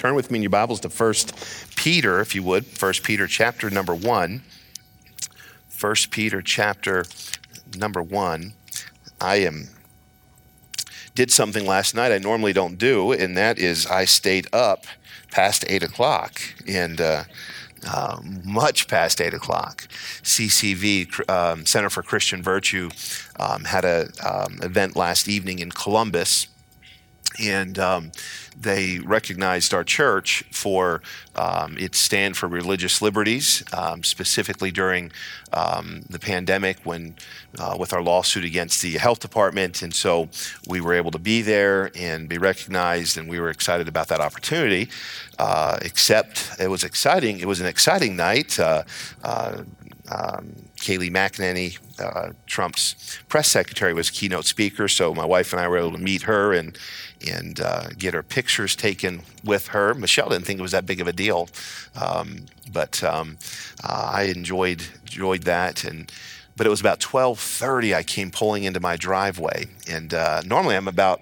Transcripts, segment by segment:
turn with me in your Bibles to 1 Peter, if you would. 1 Peter chapter number 1. 1 Peter chapter number 1. I am did something last night I normally don't do, and that is I stayed up past 8 o'clock. And uh, uh, much past 8 o'clock. CCV, um, Center for Christian Virtue, um, had an um, event last evening in Columbus and um, they recognized our church for um, its stand for religious liberties, um, specifically during um, the pandemic when uh, with our lawsuit against the health department. And so we were able to be there and be recognized, and we were excited about that opportunity. Uh, except it was exciting. It was an exciting night. Uh, uh um, Kayleigh McEnany, uh, Trump's press secretary, was keynote speaker. So my wife and I were able to meet her and and uh, get her pictures taken with her. Michelle didn't think it was that big of a deal, um, but um, uh, I enjoyed enjoyed that. And but it was about 12:30. I came pulling into my driveway, and uh, normally I'm about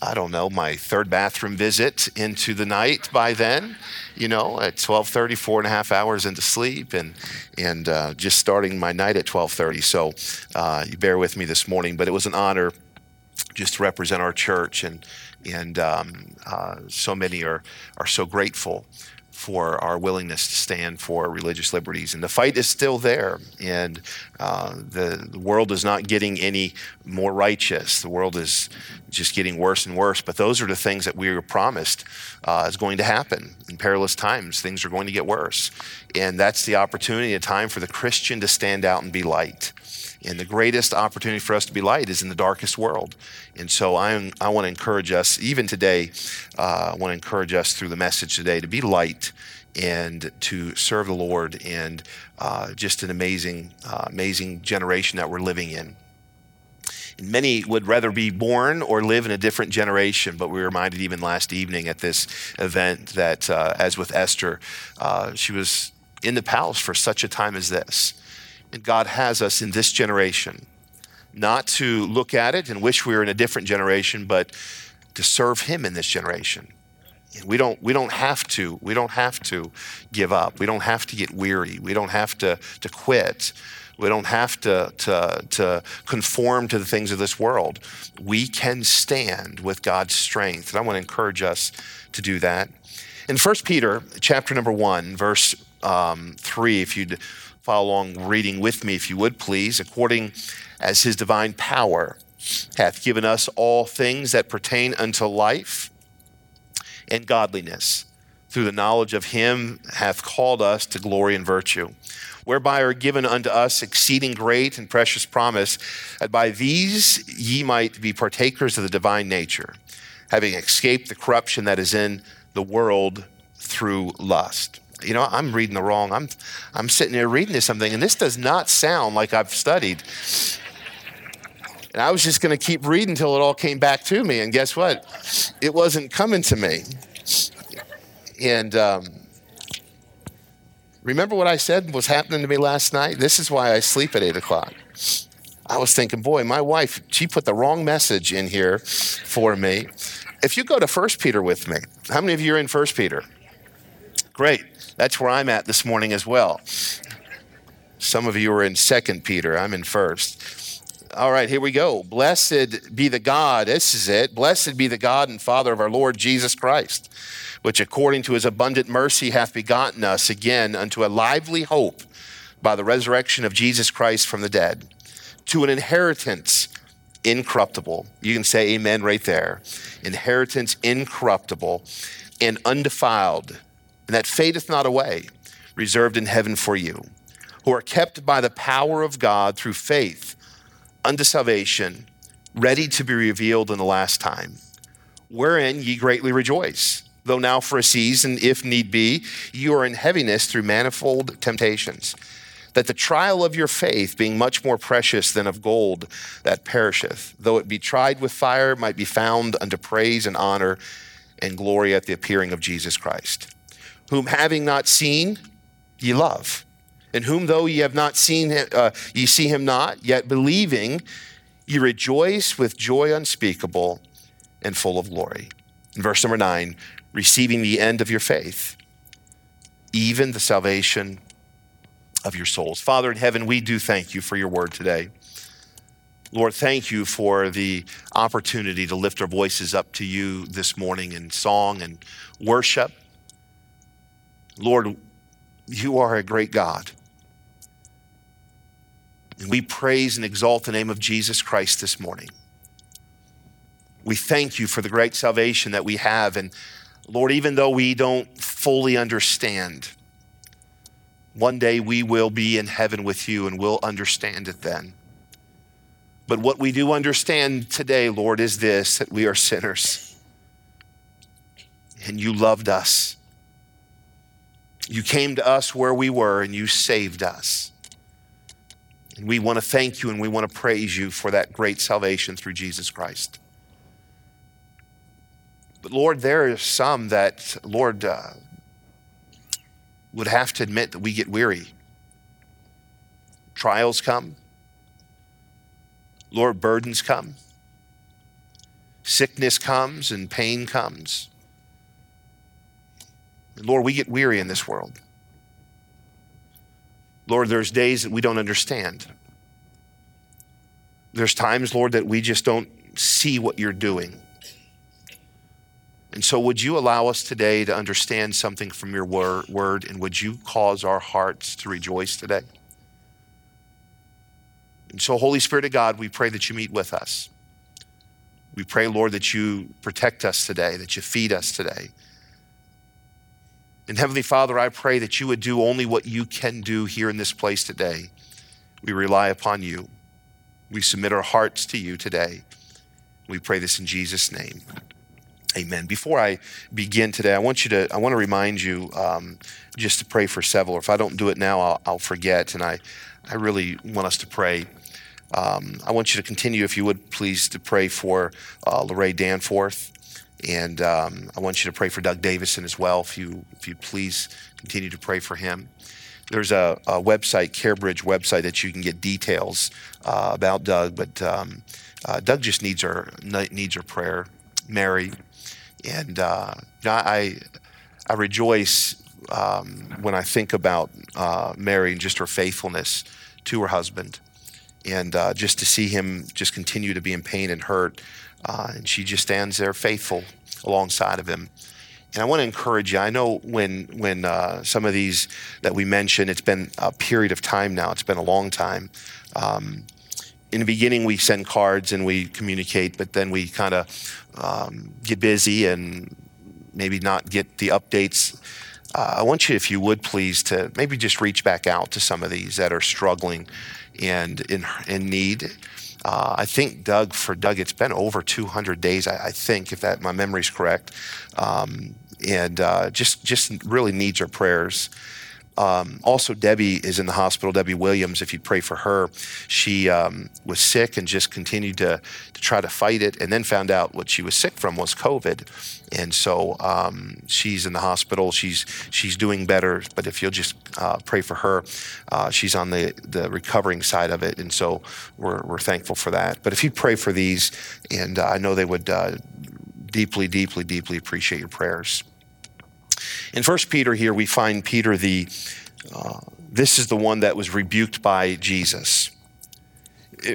I don't know, my third bathroom visit into the night by then, you know, at 1230, four and a half hours into sleep and, and uh, just starting my night at 1230. So uh, you bear with me this morning, but it was an honor just to represent our church and, and um, uh, so many are, are so grateful for our willingness to stand for religious liberties. And the fight is still there. And uh, the, the, world is not getting any more righteous. The world is just getting worse and worse. But those are the things that we were promised uh, is going to happen. In perilous times, things are going to get worse. And that's the opportunity, a time for the Christian to stand out and be light. And the greatest opportunity for us to be light is in the darkest world. And so I, I want to encourage us, even today, uh, I want to encourage us through the message today to be light and to serve the Lord and uh, just an amazing, uh, amazing generation that we're living in. Many would rather be born or live in a different generation, but we were reminded even last evening at this event that, uh, as with Esther, uh, she was in the palace for such a time as this. And God has us in this generation, not to look at it and wish we were in a different generation, but to serve Him in this generation. And we don't, we don't have to, we don't have to give up. We don't have to get weary. We don't have to, to quit. We don't have to, to, to conform to the things of this world. We can stand with God's strength. And I want to encourage us to do that. In 1 Peter chapter number 1, verse um, 3, if you'd follow along reading with me, if you would please. According as his divine power hath given us all things that pertain unto life and godliness, through the knowledge of him hath called us to glory and virtue, whereby are given unto us exceeding great and precious promise, that by these ye might be partakers of the divine nature, having escaped the corruption that is in the world through lust you know, I'm reading the wrong. I'm, I'm sitting there reading this something, and this does not sound like I've studied. And I was just going to keep reading until it all came back to me. And guess what? It wasn't coming to me. And um, remember what I said was happening to me last night? This is why I sleep at 8 o'clock. I was thinking, boy, my wife, she put the wrong message in here for me. If you go to First Peter with me, how many of you are in First Peter? Great. That's where I'm at this morning as well. Some of you are in Second Peter. I'm in First. All right, here we go. Blessed be the God. This is it. Blessed be the God and Father of our Lord Jesus Christ, which according to his abundant mercy hath begotten us again unto a lively hope by the resurrection of Jesus Christ from the dead, to an inheritance incorruptible. You can say amen right there. Inheritance incorruptible and undefiled and that fadeth not away, reserved in heaven for you, who are kept by the power of God through faith unto salvation, ready to be revealed in the last time, wherein ye greatly rejoice, though now for a season, if need be, you are in heaviness through manifold temptations. That the trial of your faith, being much more precious than of gold that perisheth, though it be tried with fire, might be found unto praise and honor and glory at the appearing of Jesus Christ whom having not seen, ye love, and whom though ye have not seen, uh, ye see him not, yet believing, ye rejoice with joy unspeakable and full of glory. In verse number nine, receiving the end of your faith, even the salvation of your souls. Father in heaven, we do thank you for your word today. Lord, thank you for the opportunity to lift our voices up to you this morning in song and worship. Lord, you are a great God. And we praise and exalt the name of Jesus Christ this morning. We thank you for the great salvation that we have. And Lord, even though we don't fully understand, one day we will be in heaven with you and we'll understand it then. But what we do understand today, Lord, is this that we are sinners. And you loved us. You came to us where we were and you saved us. And we want to thank you and we want to praise you for that great salvation through Jesus Christ. But Lord, there are some that, Lord, uh, would have to admit that we get weary. Trials come. Lord, burdens come. Sickness comes and pain comes. Lord, we get weary in this world. Lord, there's days that we don't understand. There's times, Lord, that we just don't see what you're doing. And so, would you allow us today to understand something from your word, and would you cause our hearts to rejoice today? And so, Holy Spirit of God, we pray that you meet with us. We pray, Lord, that you protect us today, that you feed us today, and Heavenly Father, I pray that you would do only what you can do here in this place today. We rely upon you. We submit our hearts to you today. We pray this in Jesus' name. Amen. Before I begin today, I want you to, I want to remind you um, just to pray for several. If I don't do it now, I'll, I'll forget. And I, I really want us to pray. Um, I want you to continue, if you would please, to pray for uh, Lorraine Danforth. And um, I want you to pray for Doug Davison as well, if you, if you please continue to pray for him. There's a, a website, CareBridge website, that you can get details uh, about Doug, but um, uh, Doug just needs our needs our prayer. Mary, and uh, I I rejoice um, when I think about uh, Mary and just her faithfulness to her husband, and uh, just to see him just continue to be in pain and hurt uh, and she just stands there faithful alongside of him. And I want to encourage you. I know when when uh, some of these that we mentioned, it's been a period of time now. It's been a long time. Um, in the beginning, we send cards and we communicate, but then we kind of um, get busy and maybe not get the updates. Uh, I want you, if you would please, to maybe just reach back out to some of these that are struggling and in in need. Uh, I think Doug for Doug, it's been over 200 days. I, I think, if that my memory's correct, um, and uh, just just really needs our prayers. Um, also, Debbie is in the hospital. Debbie Williams, if you'd pray for her, she um, was sick and just continued to, to try to fight it, and then found out what she was sick from was COVID, and so um, she's in the hospital. She's she's doing better, but if you'll just uh, pray for her, uh, she's on the the recovering side of it, and so we're we're thankful for that. But if you pray for these, and uh, I know they would uh, deeply, deeply, deeply appreciate your prayers. In First Peter here, we find Peter the, uh, this is the one that was rebuked by Jesus.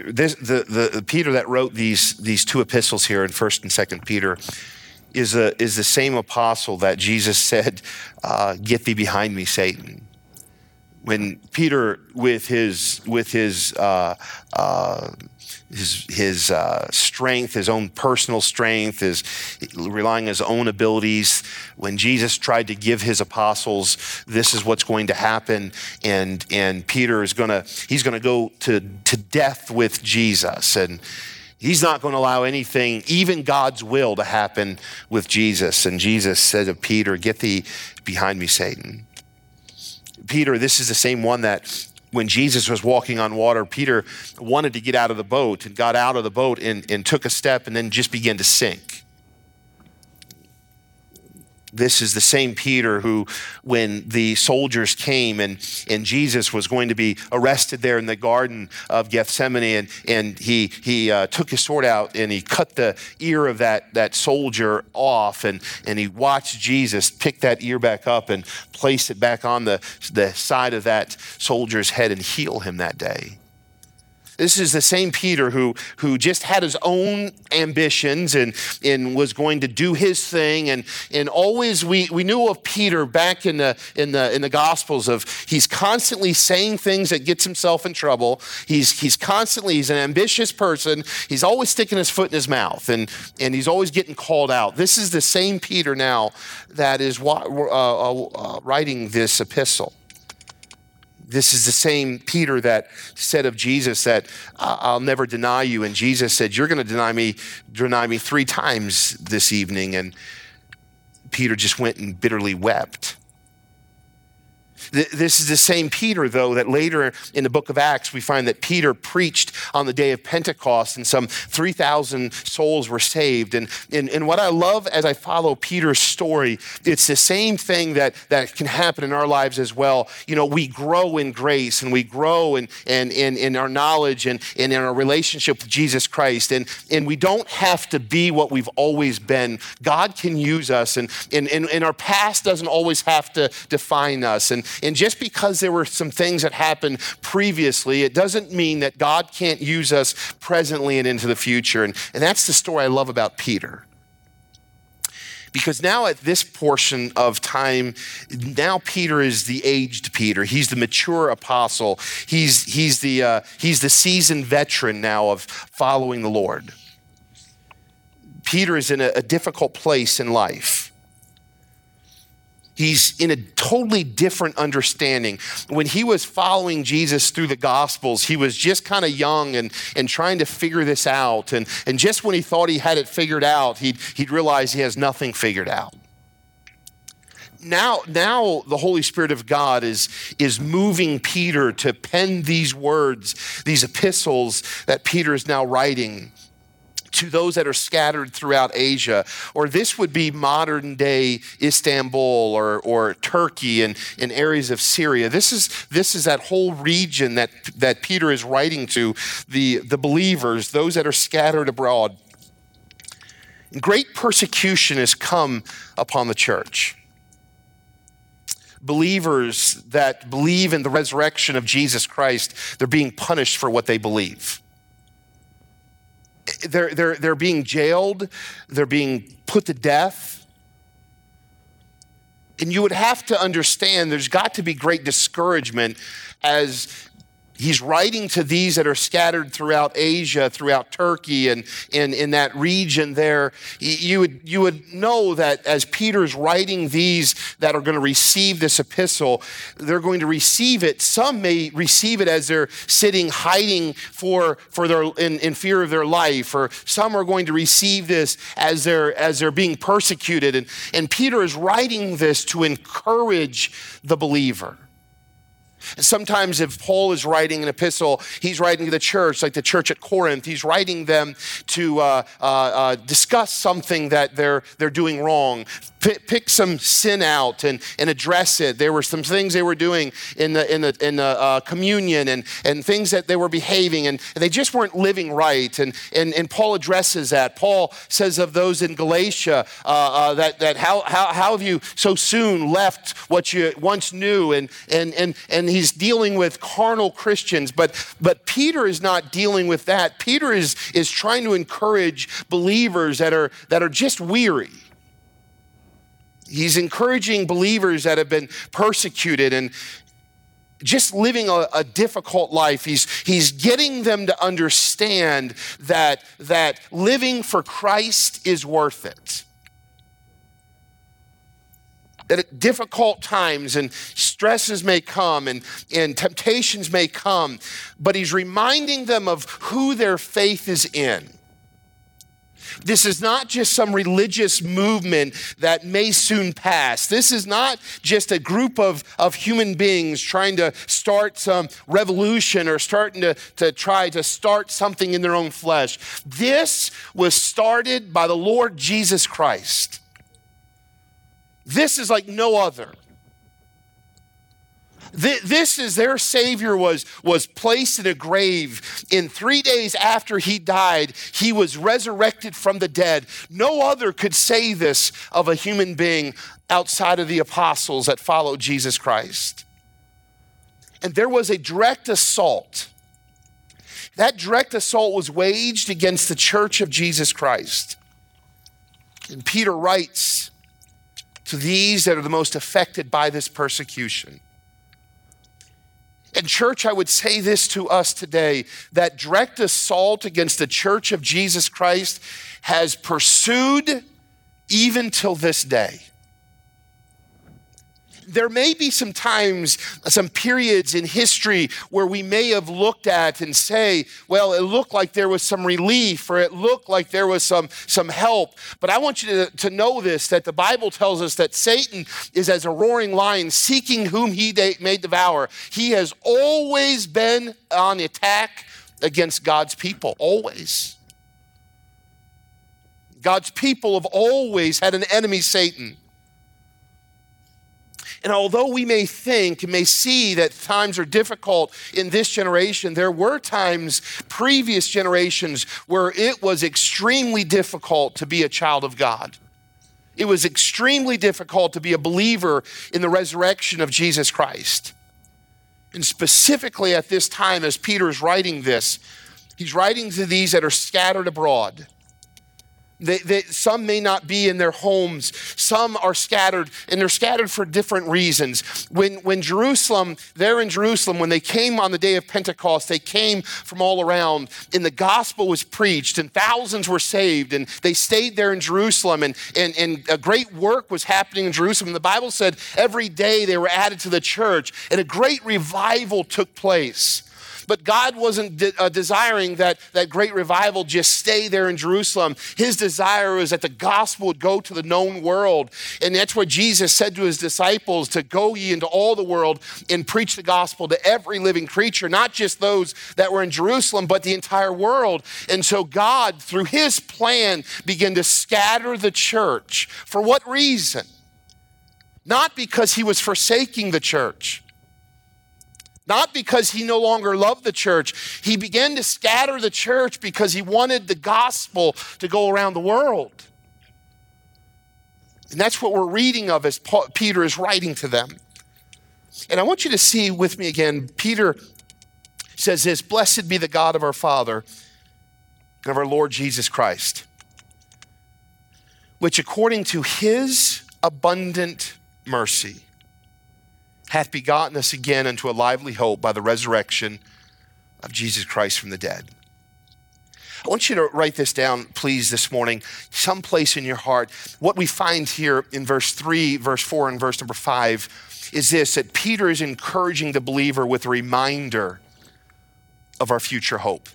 This, the, the, Peter that wrote these, these two epistles here in First and Second Peter is, a, is the same apostle that Jesus said, uh, "Get thee behind me, Satan." When Peter, with his with his uh, uh his, his uh, strength, his own personal strength, his relying on his own abilities. When Jesus tried to give his apostles, this is what's going to happen, and and Peter is gonna he's gonna go to to death with Jesus, and he's not going to allow anything, even God's will, to happen with Jesus. And Jesus said to Peter, "Get thee behind me, Satan." Peter, this is the same one that when Jesus was walking on water, Peter wanted to get out of the boat and got out of the boat and, and took a step and then just began to sink. This is the same Peter who, when the soldiers came and, and Jesus was going to be arrested there in the Garden of Gethsemane, and, and he, he uh, took his sword out and he cut the ear of that, that soldier off, and, and he watched Jesus pick that ear back up and place it back on the, the side of that soldier's head and heal him that day. This is the same Peter who, who just had his own ambitions and, and was going to do his thing. And, and always we, we knew of Peter back in the, in, the, in the Gospels of he's constantly saying things that gets himself in trouble. He's, he's constantly, he's an ambitious person. He's always sticking his foot in his mouth and, and he's always getting called out. This is the same Peter now that is uh, uh, uh, writing this epistle. This is the same Peter that said of Jesus that I'll never deny you. And Jesus said, You're going to deny me, deny me three times this evening. And Peter just went and bitterly wept. This is the same Peter, though, that later in the book of Acts, we find that Peter preached on the day of Pentecost and some 3,000 souls were saved. And, and, and what I love as I follow Peter's story, it's the same thing that, that can happen in our lives as well. You know, we grow in grace and we grow in, in, in, in our knowledge and, and in our relationship with Jesus Christ. And, and we don't have to be what we've always been. God can use us, and, and, and, and our past doesn't always have to define us. And, and just because there were some things that happened previously, it doesn't mean that God can't use us presently and into the future. And, and that's the story I love about Peter. Because now, at this portion of time, now Peter is the aged Peter. He's the mature apostle. He's, he's, the, uh, he's the seasoned veteran now of following the Lord. Peter is in a, a difficult place in life. He's in a totally different understanding. When he was following Jesus through the Gospels, he was just kind of young and, and trying to figure this out. And, and just when he thought he had it figured out, he'd, he'd realize he has nothing figured out. Now, now the Holy Spirit of God is, is moving Peter to pen these words, these epistles that Peter is now writing to those that are scattered throughout Asia. Or this would be modern day Istanbul or, or Turkey and, and areas of Syria. This is, this is that whole region that, that Peter is writing to, the, the believers, those that are scattered abroad. Great persecution has come upon the church believers that believe in the resurrection of Jesus Christ, they're being punished for what they believe they're, they're, they're being jailed, they're being put to death. And you would have to understand there's got to be great discouragement as he's writing to these that are scattered throughout Asia, throughout Turkey, and in that region there. You would, you would know that as Peter's writing these that are going to receive this epistle, they're going to receive it. Some may receive it as they're sitting hiding for, for their, in, in fear of their life, or some are going to receive this as they're, as they're being persecuted. And, and Peter is writing this to encourage the believer. Sometimes, if Paul is writing an epistle, he's writing to the church, like the church at Corinth. He's writing them to uh, uh, uh, discuss something that they're, they're doing wrong, pick some sin out and, and address it. There were some things they were doing in the, in the, in the uh, communion and, and things that they were behaving, and, they just weren't living right. And, and, and Paul addresses that. Paul says of those in Galatia uh, uh, that, that how, how, how have you so soon left what you once knew? And, and, and, and he's dealing with carnal Christians, but, but Peter is not dealing with that. Peter is, is trying to encourage believers that are, that are just weary. He's encouraging believers that have been persecuted and just living a, a, difficult life. He's, he's getting them to understand that, that living for Christ is worth it that at difficult times and stresses may come and, and temptations may come, but he's reminding them of who their faith is in. This is not just some religious movement that may soon pass. This is not just a group of, of human beings trying to start some revolution or starting to, to try to start something in their own flesh. This was started by the Lord Jesus Christ. This is like no other. This is their Savior was, was placed in a grave. In three days after he died, he was resurrected from the dead. No other could say this of a human being outside of the apostles that followed Jesus Christ. And there was a direct assault. That direct assault was waged against the church of Jesus Christ. And Peter writes to these that are the most affected by this persecution. And, church, I would say this to us today that direct assault against the church of Jesus Christ has pursued even till this day there may be some times, some periods in history where we may have looked at and say, well, it looked like there was some relief or it looked like there was some, some help. But I want you to, to know this that the Bible tells us that Satan is as a roaring lion seeking whom he may devour. He has always been on attack against God's people, always. God's people have always had an enemy, Satan. And although we may think, may see that times are difficult in this generation, there were times, previous generations, where it was extremely difficult to be a child of God. It was extremely difficult to be a believer in the resurrection of Jesus Christ. And specifically at this time, as Peter is writing this, he's writing to these that are scattered abroad. They, they, some may not be in their homes. Some are scattered, and they're scattered for different reasons. When, when Jerusalem, they're in Jerusalem, when they came on the day of Pentecost, they came from all around, and the gospel was preached, and thousands were saved, and they stayed there in Jerusalem, and, and, and a great work was happening in Jerusalem. The Bible said every day they were added to the church, and a great revival took place. But God wasn't de- uh, desiring that, that great revival just stay there in Jerusalem. His desire was that the gospel would go to the known world. And that's what Jesus said to his disciples to go ye into all the world and preach the gospel to every living creature, not just those that were in Jerusalem, but the entire world. And so God, through his plan, began to scatter the church. For what reason? Not because he was forsaking the church not because he no longer loved the church. He began to scatter the church because he wanted the gospel to go around the world. And that's what we're reading of as Paul, Peter is writing to them. And I want you to see with me again, Peter says this Blessed be the God of our Father and of our Lord Jesus Christ, which according to his abundant mercy, hath begotten us again unto a lively hope by the resurrection of Jesus Christ from the dead. I want you to write this down, please, this morning, someplace in your heart. What we find here in verse 3, verse 4, and verse number 5 is this that Peter is encouraging the believer with a reminder of our future hope.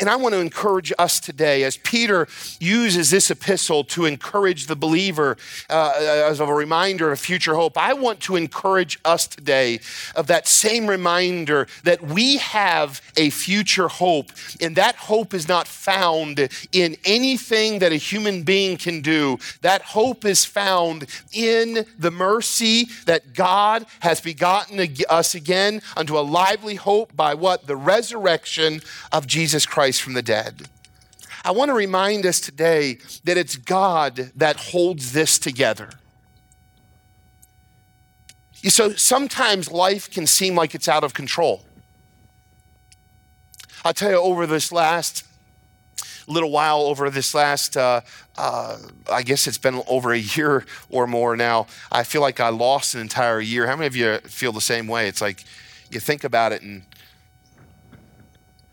And I want to encourage us today, as Peter uses this epistle to encourage the believer uh, as a reminder of future hope, I want to encourage us today of that same reminder that we have a future hope. And that hope is not found in anything that a human being can do. That hope is found in the mercy that God has begotten us again unto a lively hope by what? The resurrection of Jesus Christ. Christ from the dead. I want to remind us today that it's God that holds this together. So sometimes life can seem like it's out of control. I'll tell you, over this last little while, over this last, uh, uh, I guess it's been over a year or more now, I feel like I lost an entire year. How many of you feel the same way? It's like you think about it and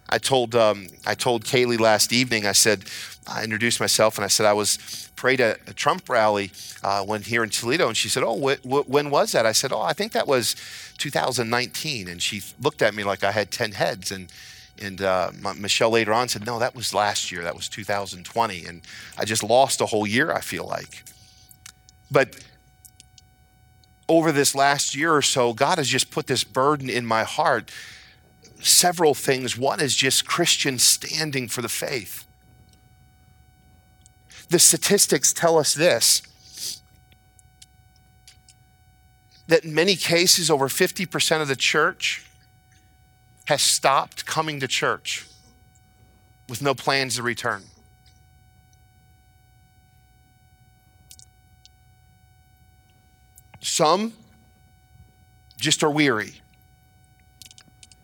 I told um, I told Kayleigh last evening. I said I introduced myself and I said I was prayed at a Trump rally uh, when here in Toledo, and she said, "Oh, wh- wh- when was that?" I said, "Oh, I think that was 2019." And she looked at me like I had ten heads, and and uh, Michelle later on said, "No, that was last year. That was 2020." And I just lost a whole year. I feel like, but over this last year or so, God has just put this burden in my heart several things. One is just Christians standing for the faith. The statistics tell us this that in many cases, over 50% of the church has stopped coming to church with no plans to return. Some just are weary.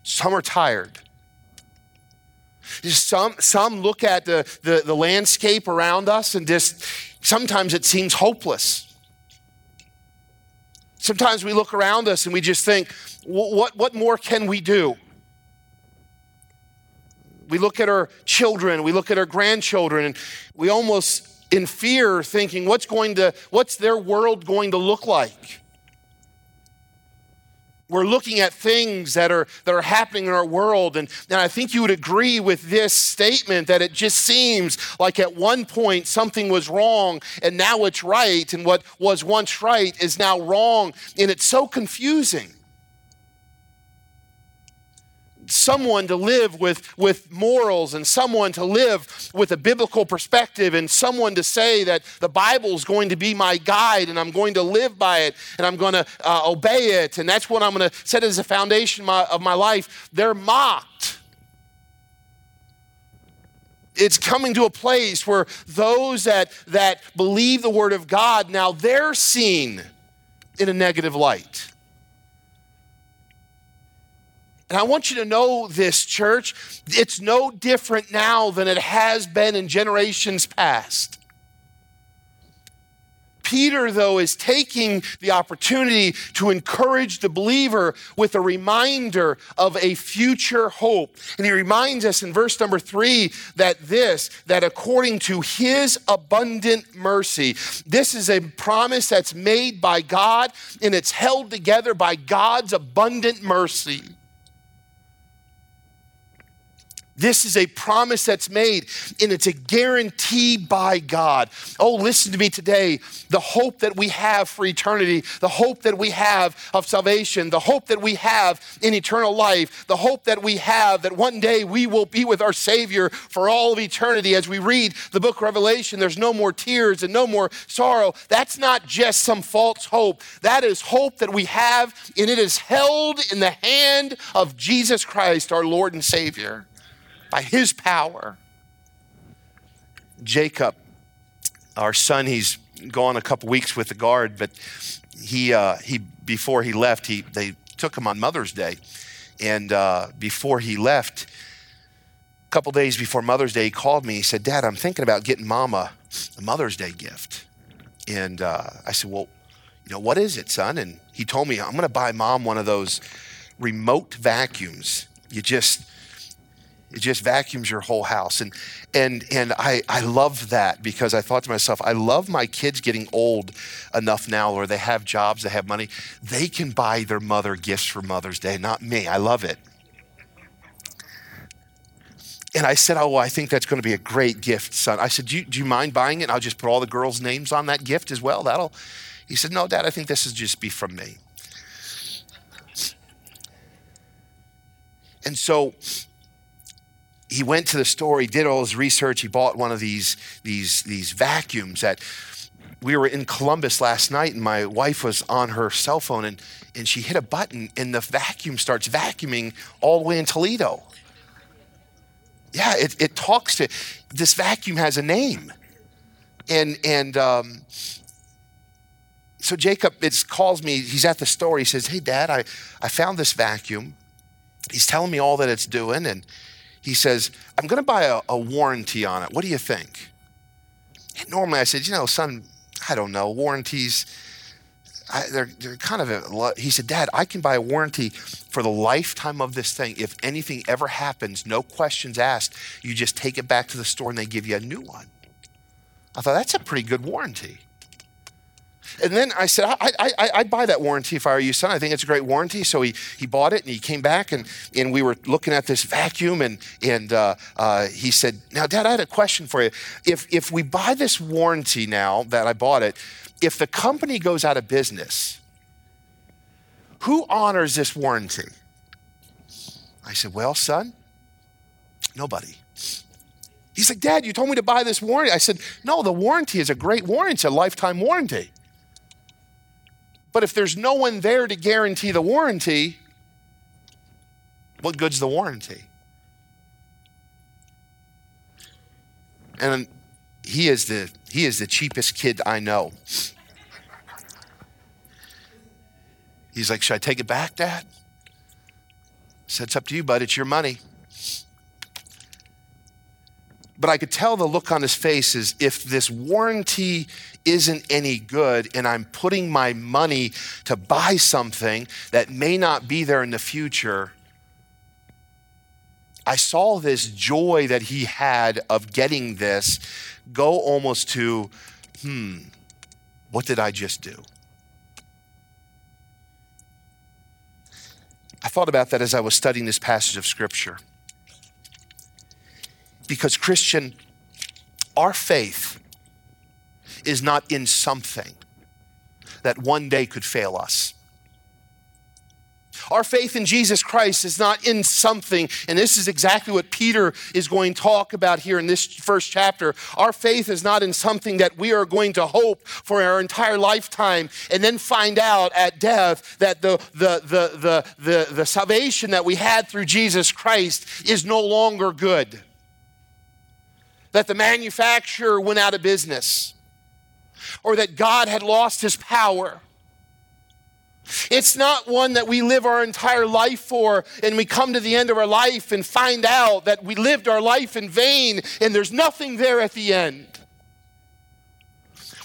Some are tired. Some, some look at the, the, the landscape around us and just sometimes it seems hopeless. Sometimes we look around us and we just think, what, what more can we do? We look at our children, we look at our grandchildren, and we almost in fear thinking, what's going to, what's their world going to look like? We're looking at things that are, that are happening in our world. And, and I think you would agree with this statement that it just seems like at one point something was wrong and now it's right. And what was once right is now wrong. And it's so confusing someone to live with, with morals and someone to live with a biblical perspective and someone to say that the Bible is going to be my guide and I'm going to live by it and I'm going to uh, obey it and that's what I'm going to set as a foundation my, of my life, they're mocked. It's coming to a place where those that, that believe the Word of God now they're seen in a negative light. And I want you to know this, church. It's no different now than it has been in generations past. Peter, though, is taking the opportunity to encourage the believer with a reminder of a future hope. And he reminds us in verse number three that this, that according to his abundant mercy, this is a promise that's made by God and it's held together by God's abundant mercy. This is a promise that's made, and it's a guarantee by God. Oh, listen to me today. The hope that we have for eternity, the hope that we have of salvation, the hope that we have in eternal life, the hope that we have that one day we will be with our Savior for all of eternity. As we read the book of Revelation, there's no more tears and no more sorrow. That's not just some false hope. That is hope that we have, and it is held in the hand of Jesus Christ, our Lord and Savior by his power. Jacob, our son, he's gone a couple weeks with the guard, but he, uh, he before he left, he, they took him on Mother's Day. And uh, before he left, a couple days before Mother's Day, he called me. He said, Dad, I'm thinking about getting Mama a Mother's Day gift. And uh, I said, Well, you know, what is it, son? And he told me, I'm going to buy mom one of those remote vacuums. You just it just vacuums your whole house. And and and I, I love that because I thought to myself, I love my kids getting old enough now where they have jobs, they have money. They can buy their mother gifts for Mother's Day, not me. I love it. And I said, Oh, well, I think that's going to be a great gift, son. I said, do you, do you mind buying it? I'll just put all the girls' names on that gift as well. That'll. He said, No, Dad, I think this is just be from me. And so he went to the store, he did all his research, he bought one of these, these, these vacuums that we were in Columbus last night and my wife was on her cell phone and, and she hit a button and the vacuum starts vacuuming all the way in Toledo. Yeah, it, it talks to, this vacuum has a name. And, and um, so Jacob it calls me, he's at the store, he says, hey dad, I, I found this vacuum. He's telling me all that it's doing and he says, I'm going to buy a, a, warranty on it. What do you think? And normally I said, you know, son, I don't know. Warranties, I, they're, they're kind of a, he said, Dad, I can buy a warranty for the lifetime of this thing. If anything ever happens, no questions asked, you just take it back to the store and they give you a new one. I thought, that's a pretty good warranty. And then I said, I, I, I'd buy that warranty if I were you, son. I think it's a great warranty. So he, he bought it and he came back and, and we were looking at this vacuum and, and uh, uh, he said, Now, Dad, I had a question for you. If, if we buy this warranty now that I bought it, if the company goes out of business, who honors this warranty? I said, Well, son, nobody. He's like, Dad, you told me to buy this warranty. I said, No, the warranty is a great warranty, it's a lifetime warranty. But if there's no one there to guarantee the warranty, what good's the warranty? And he is the he is the cheapest kid I know. He's like, Should I take it back, Dad? I said, It's up to you, bud. It's your money. But I could tell the look on his face is if this warranty isn't any good and I'm putting my money to buy something that may not be there in the future, I saw this joy that he had of getting this go almost to, hmm, what did I just do? I thought about that as I was studying this passage of Scripture. Because, Christian, our faith is not in something that one day could fail us. Our faith in Jesus Christ is not in something, and this is exactly what Peter is going to talk about here in this first chapter. Our faith is not in something that we are going to hope for our entire lifetime and then find out at death that the, the, the, the, the, the salvation that we had through Jesus Christ is no longer good that the manufacturer went out of business or that God had lost his power. It's not one that we live our entire life for and we come to the end of our life and find out that we lived our life in vain and there's nothing there at the end.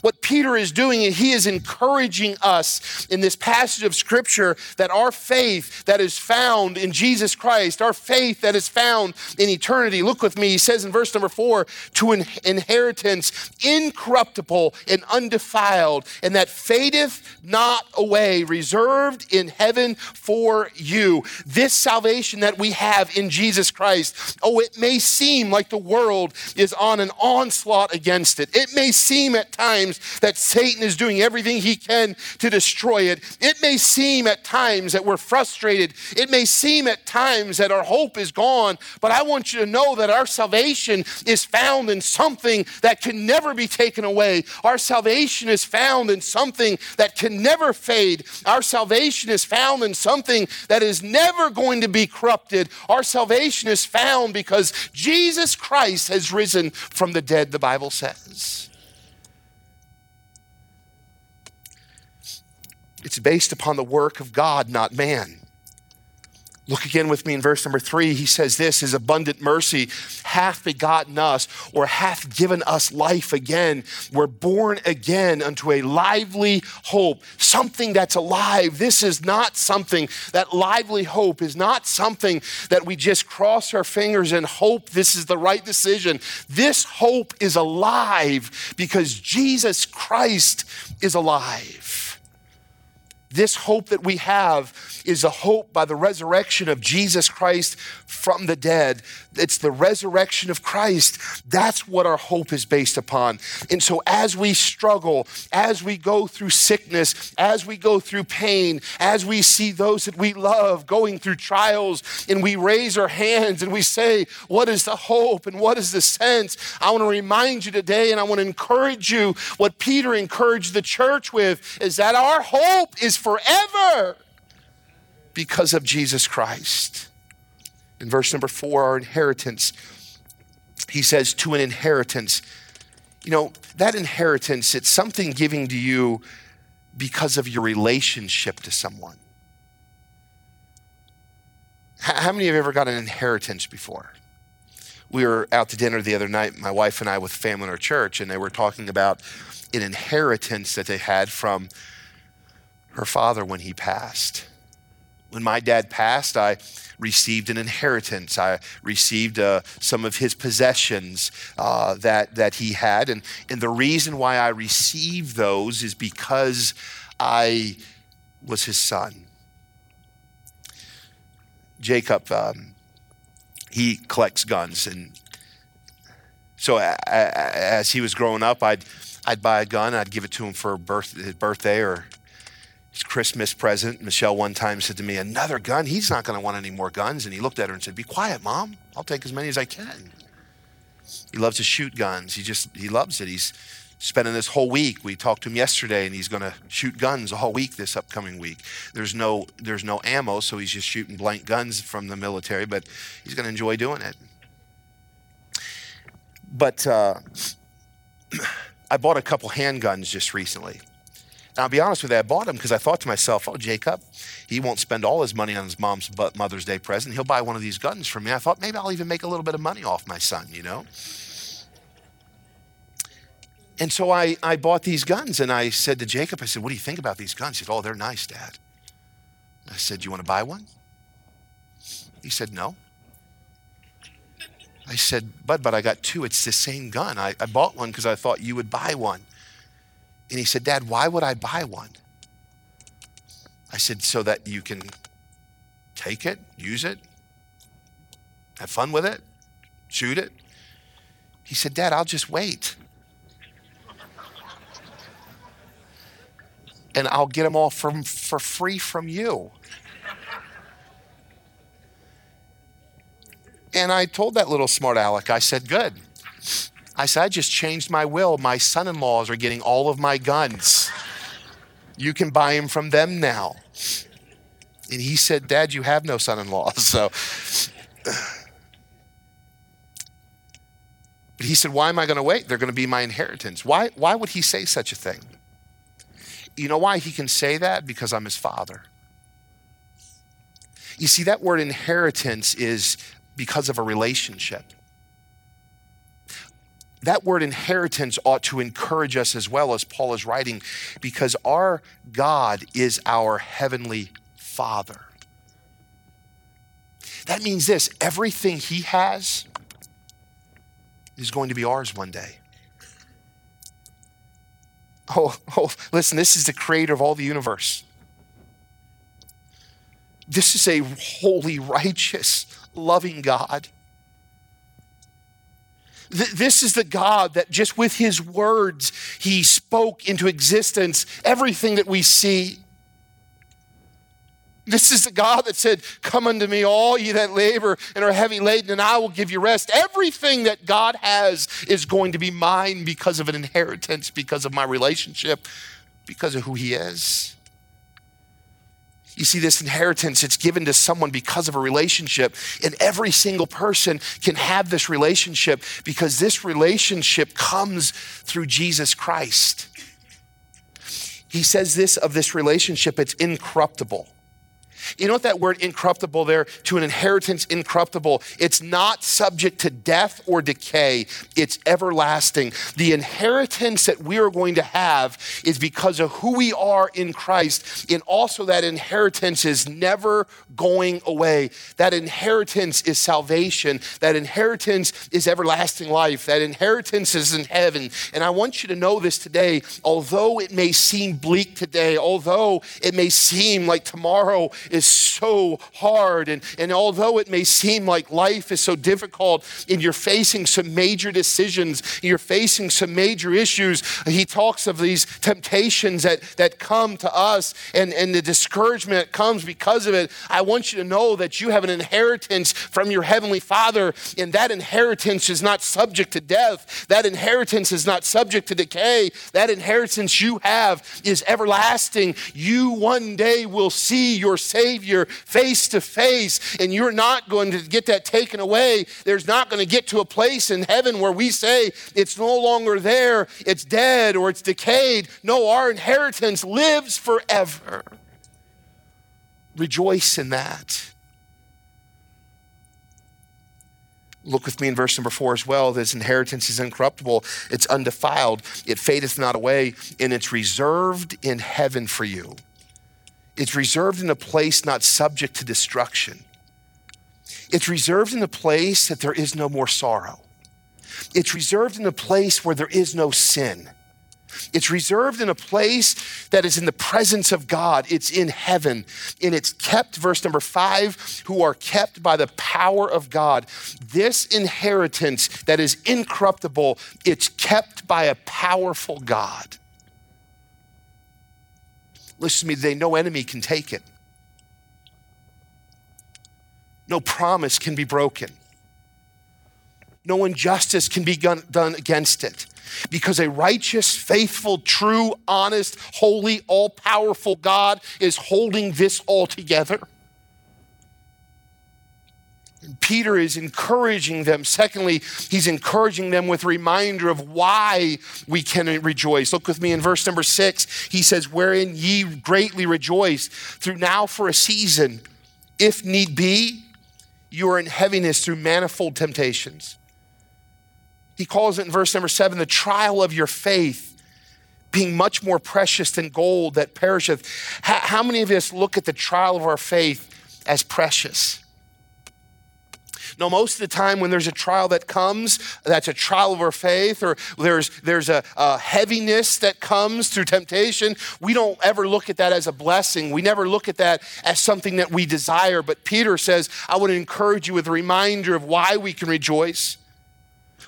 What Peter is doing, he is encouraging us in this passage of Scripture that our faith that is found in Jesus Christ, our faith that is found in eternity. Look with me, he says in verse number four, to an inheritance incorruptible and undefiled, and that fadeth not away, reserved in heaven for you. This salvation that we have in Jesus Christ, oh, it may seem like the world is on an onslaught against it. It may seem at times times that Satan is doing everything he can to destroy it. It may seem at times that we're frustrated. It may seem at times that our hope is gone, but I want you to know that our salvation is found in something that can never be taken away. Our salvation is found in something that can never fade. Our salvation is found in something that is never going to be corrupted. Our salvation is found because Jesus Christ has risen from the dead, the Bible says. It's based upon the work of God, not man. Look again with me in verse number three. He says, This his abundant mercy hath begotten us, or hath given us life again. We're born again unto a lively hope, something that's alive. This is not something, that lively hope is not something that we just cross our fingers and hope this is the right decision. This hope is alive because Jesus Christ is alive. This hope that we have is a hope by the resurrection of Jesus Christ from the dead. It's the resurrection of Christ. That's what our hope is based upon. And so, as we struggle, as we go through sickness, as we go through pain, as we see those that we love going through trials, and we raise our hands and we say, What is the hope and what is the sense? I want to remind you today and I want to encourage you what Peter encouraged the church with is that our hope is forever because of Jesus Christ. In verse number four, our inheritance, he says, to an inheritance. You know, that inheritance, it's something giving to you because of your relationship to someone. How many of you have ever got an inheritance before? We were out to dinner the other night, my wife and I, with family in our church, and they were talking about an inheritance that they had from her father when he passed. When my dad passed, I received an inheritance. I received uh, some of his possessions uh, that, that he had. And, and the reason why I received those is because I was his son. Jacob, um, he collects guns. And so as he was growing up, I'd, I'd buy a gun, I'd give it to him for birth, his birthday or Christmas present. Michelle one time said to me, Another gun? He's not going to want any more guns. And he looked at her and said, Be quiet, mom. I'll take as many as I can. He loves to shoot guns. He just, he loves it. He's spending this whole week. We talked to him yesterday, and he's going to shoot guns all week this upcoming week. There's no there's no ammo, so he's just shooting blank guns from the military, but he's going to enjoy doing it. But uh, I bought a couple handguns just recently. I'll be honest with you, I bought them because I thought to myself, oh, Jacob, he won't spend all his money on his mom's Mother's Day present. He'll buy one of these guns for me. I thought maybe I'll even make a little bit of money off my son, you know? And so I, I bought these guns and I said to Jacob, I said, What do you think about these guns? He said, Oh, they're nice, Dad. I said, Do You want to buy one? He said, No. I said, Bud, but I got two. It's the same gun. I, I bought one because I thought you would buy one. And he said, Dad, why would I buy one? I said, So that you can take it, use it, have fun with it, shoot it. He said, Dad, I'll just wait. and I'll get them all from, for free from you. And I told that little smart aleck, I said, Good. I said, I just changed my will. My son in laws are getting all of my guns. You can buy them from them now. And he said, Dad, you have no son in law. So, but he said, Why am I going to wait? They're going to be my inheritance. Why, why would he say such a thing? You know why he can say that? Because I'm his father. You see, that word inheritance is because of a relationship. That word inheritance ought to encourage us as well as Paul is writing, because our God is our heavenly Father. That means this everything he has is going to be ours one day. Oh, oh, listen, this is the creator of all the universe. This is a holy, righteous, loving God. This is the God that just with his words, he spoke into existence everything that we see. This is the God that said, Come unto me, all ye that labor and are heavy laden, and I will give you rest. Everything that God has is going to be mine because of an inheritance, because of my relationship, because of who He is. You see, this inheritance, it's given to someone because of a relationship. And every single person can have this relationship because this relationship comes through Jesus Christ. He says this of this relationship, it's incorruptible. You know what that word incorruptible there, to an inheritance incorruptible, it's not subject to death or decay, it's everlasting. The inheritance that we are going to have is because of who we are in Christ, and also that inheritance is never going away. That inheritance is salvation, that inheritance is everlasting life, that inheritance is in heaven. And I want you to know this today, although it may seem bleak today, although it may seem like tomorrow is so hard. And, and although it may seem like life is so difficult and you're facing some major decisions, you're facing some major issues, he talks of these temptations that, that come to us and, and the discouragement that comes because of it. I want you to know that you have an inheritance from your Heavenly Father, and that inheritance is not subject to death. That inheritance is not subject to decay. That inheritance you have is everlasting. You one day will see your Savior Savior face to face, and you're not going to get that taken away. There's not going to get to a place in heaven where we say it's no longer there, it's dead, or it's decayed. No, our inheritance lives forever. Rejoice in that. Look with me in verse number four as well. This inheritance is incorruptible, it's undefiled, it fadeth not away, and it's reserved in heaven for you. It's reserved in a place not subject to destruction. It's reserved in a place that there is no more sorrow. It's reserved in a place where there is no sin. It's reserved in a place that is in the presence of God. It's in heaven. And it's kept, verse number five, who are kept by the power of God. This inheritance that is incorruptible, it's kept by a powerful God. Listen to me today no enemy can take it, no promise can be broken, no injustice can be done against it. Because a righteous, faithful, true, honest, holy, all powerful God is holding this all together. Peter is encouraging them. Secondly, he's encouraging them with a reminder of why we can rejoice. Look with me in verse number six. He says, Wherein ye greatly rejoice, through now for a season, if need be, you are in heaviness through manifold temptations. He calls it in verse number seven the trial of your faith being much more precious than gold that perisheth. How many of us look at the trial of our faith as precious? No, most of the time when there's a trial that comes, that's a trial of our faith, or there's, there's a, a heaviness that comes through temptation, we don't ever look at that as a blessing. We never look at that as something that we desire. But Peter says, I would encourage you with a reminder of why we can rejoice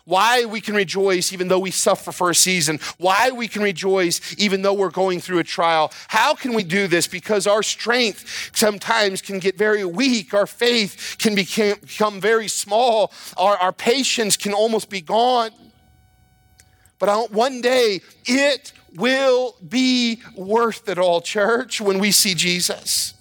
why we can rejoice even though we suffer for a season, why we can rejoice even though we're going through a trial. How can we do this? Because our strength sometimes can get very weak, our faith can become very small, our, our patience can almost be gone. But one day it will be worth it all, church, when we see Jesus.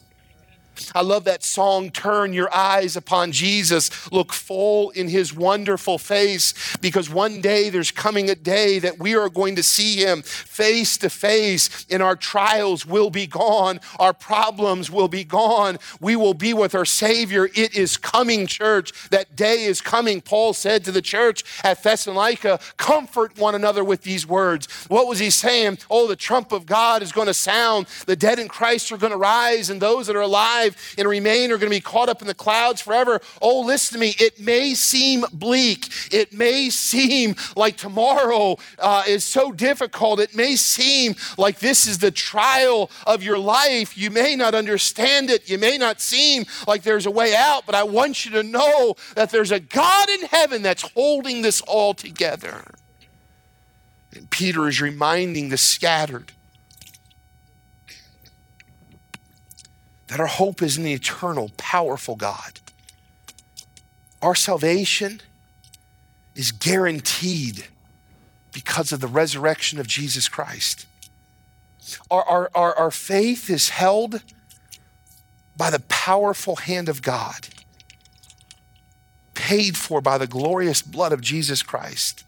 I love that song, Turn Your Eyes Upon Jesus. Look full in his wonderful face, because one day there's coming a day that we are going to see him face to face, and our trials will be gone, our problems will be gone. We will be with our Savior. It is coming, church. That day is coming. Paul said to the church at Thessalonica, Comfort one another with these words. What was he saying? Oh, the trump of God is going to sound, the dead in Christ are going to rise, and those that are alive and remain are going to be caught up in the clouds forever. Oh, listen to me. It may seem bleak. It may seem like tomorrow uh, is so difficult. It may seem like this is the trial of your life. You may not understand it. You may not seem like there's a way out, but I want you to know that there's a God in heaven that's holding this all together. And Peter is reminding the scattered that our hope is in the eternal, powerful God. Our salvation is guaranteed because of the resurrection of Jesus Christ. Our, our, our, our faith is held by the powerful hand of God, paid for by the glorious blood of Jesus Christ.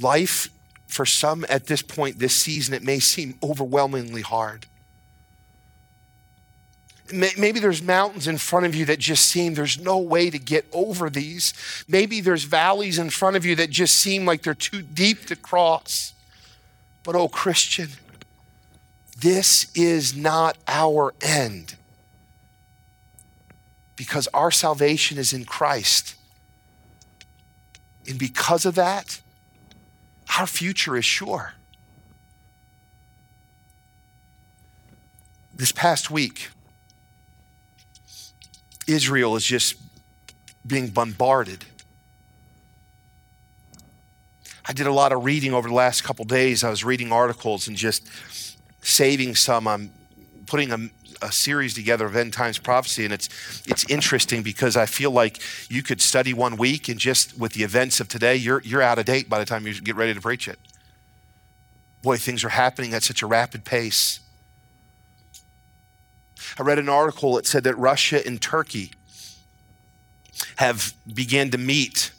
Life for some at this point this season, it may seem overwhelmingly hard. Maybe there's mountains in front of you that just seem there's no way to get over these. Maybe there's valleys in front of you that just seem like they're too deep to cross. But, oh, Christian, this is not our end because our salvation is in Christ. And because of that, our future is sure. This past week, Israel is just being bombarded. I did a lot of reading over the last couple days. I was reading articles and just saving some. I'm putting a a series together of end times prophecy, and it's it's interesting because I feel like you could study one week, and just with the events of today, you're you're out of date by the time you get ready to preach it. Boy, things are happening at such a rapid pace. I read an article that said that Russia and Turkey have began to meet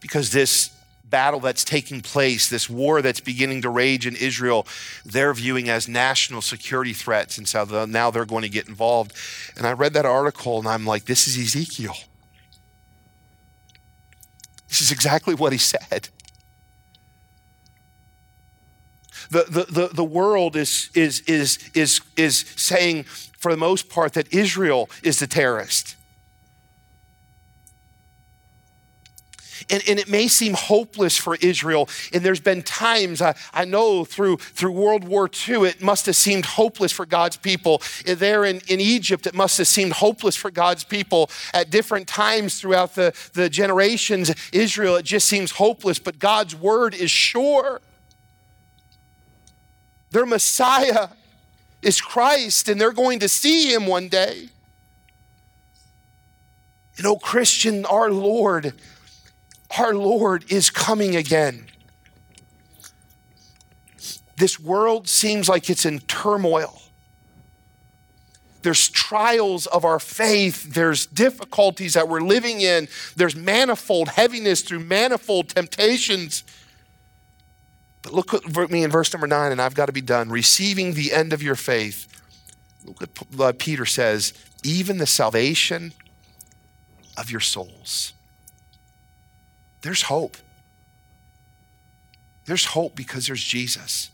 because this battle that's taking place, this war that's beginning to rage in Israel, they're viewing as national security threats. And so now they're going to get involved. And I read that article and I'm like, this is Ezekiel. This is exactly what he said. The, the, the, the world is, is, is, is, is saying, for the most part, that Israel is the terrorist. And, and it may seem hopeless for Israel. And there's been times, I, I know through, through World War II, it must have seemed hopeless for God's people. There in, in Egypt, it must have seemed hopeless for God's people. At different times throughout the, the generations, Israel, it just seems hopeless. But God's word is sure. Their Messiah is Christ, and they're going to see him one day. And oh, Christian, our Lord, our Lord is coming again. This world seems like it's in turmoil. There's trials of our faith. There's difficulties that we're living in. There's manifold heaviness through manifold temptations. But look at me in verse number nine, and I've got to be done. Receiving the end of your faith. Look what uh, Peter says, even the salvation of your souls. There's hope. There's hope because there's Jesus.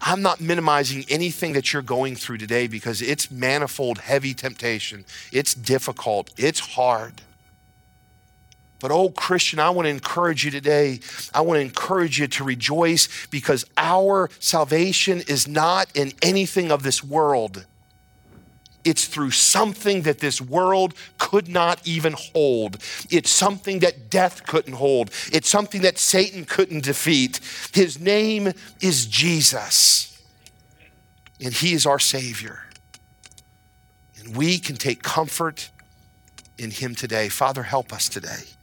I'm not minimizing anything that you're going through today because it's manifold, heavy temptation. It's difficult, it's hard. But, oh, Christian, I want to encourage you today. I want to encourage you to rejoice because our salvation is not in anything of this world. It's through something that this world could not even hold. It's something that death couldn't hold. It's something that Satan couldn't defeat. His name is Jesus, and He is our Savior. And we can take comfort in Him today. Father, help us today.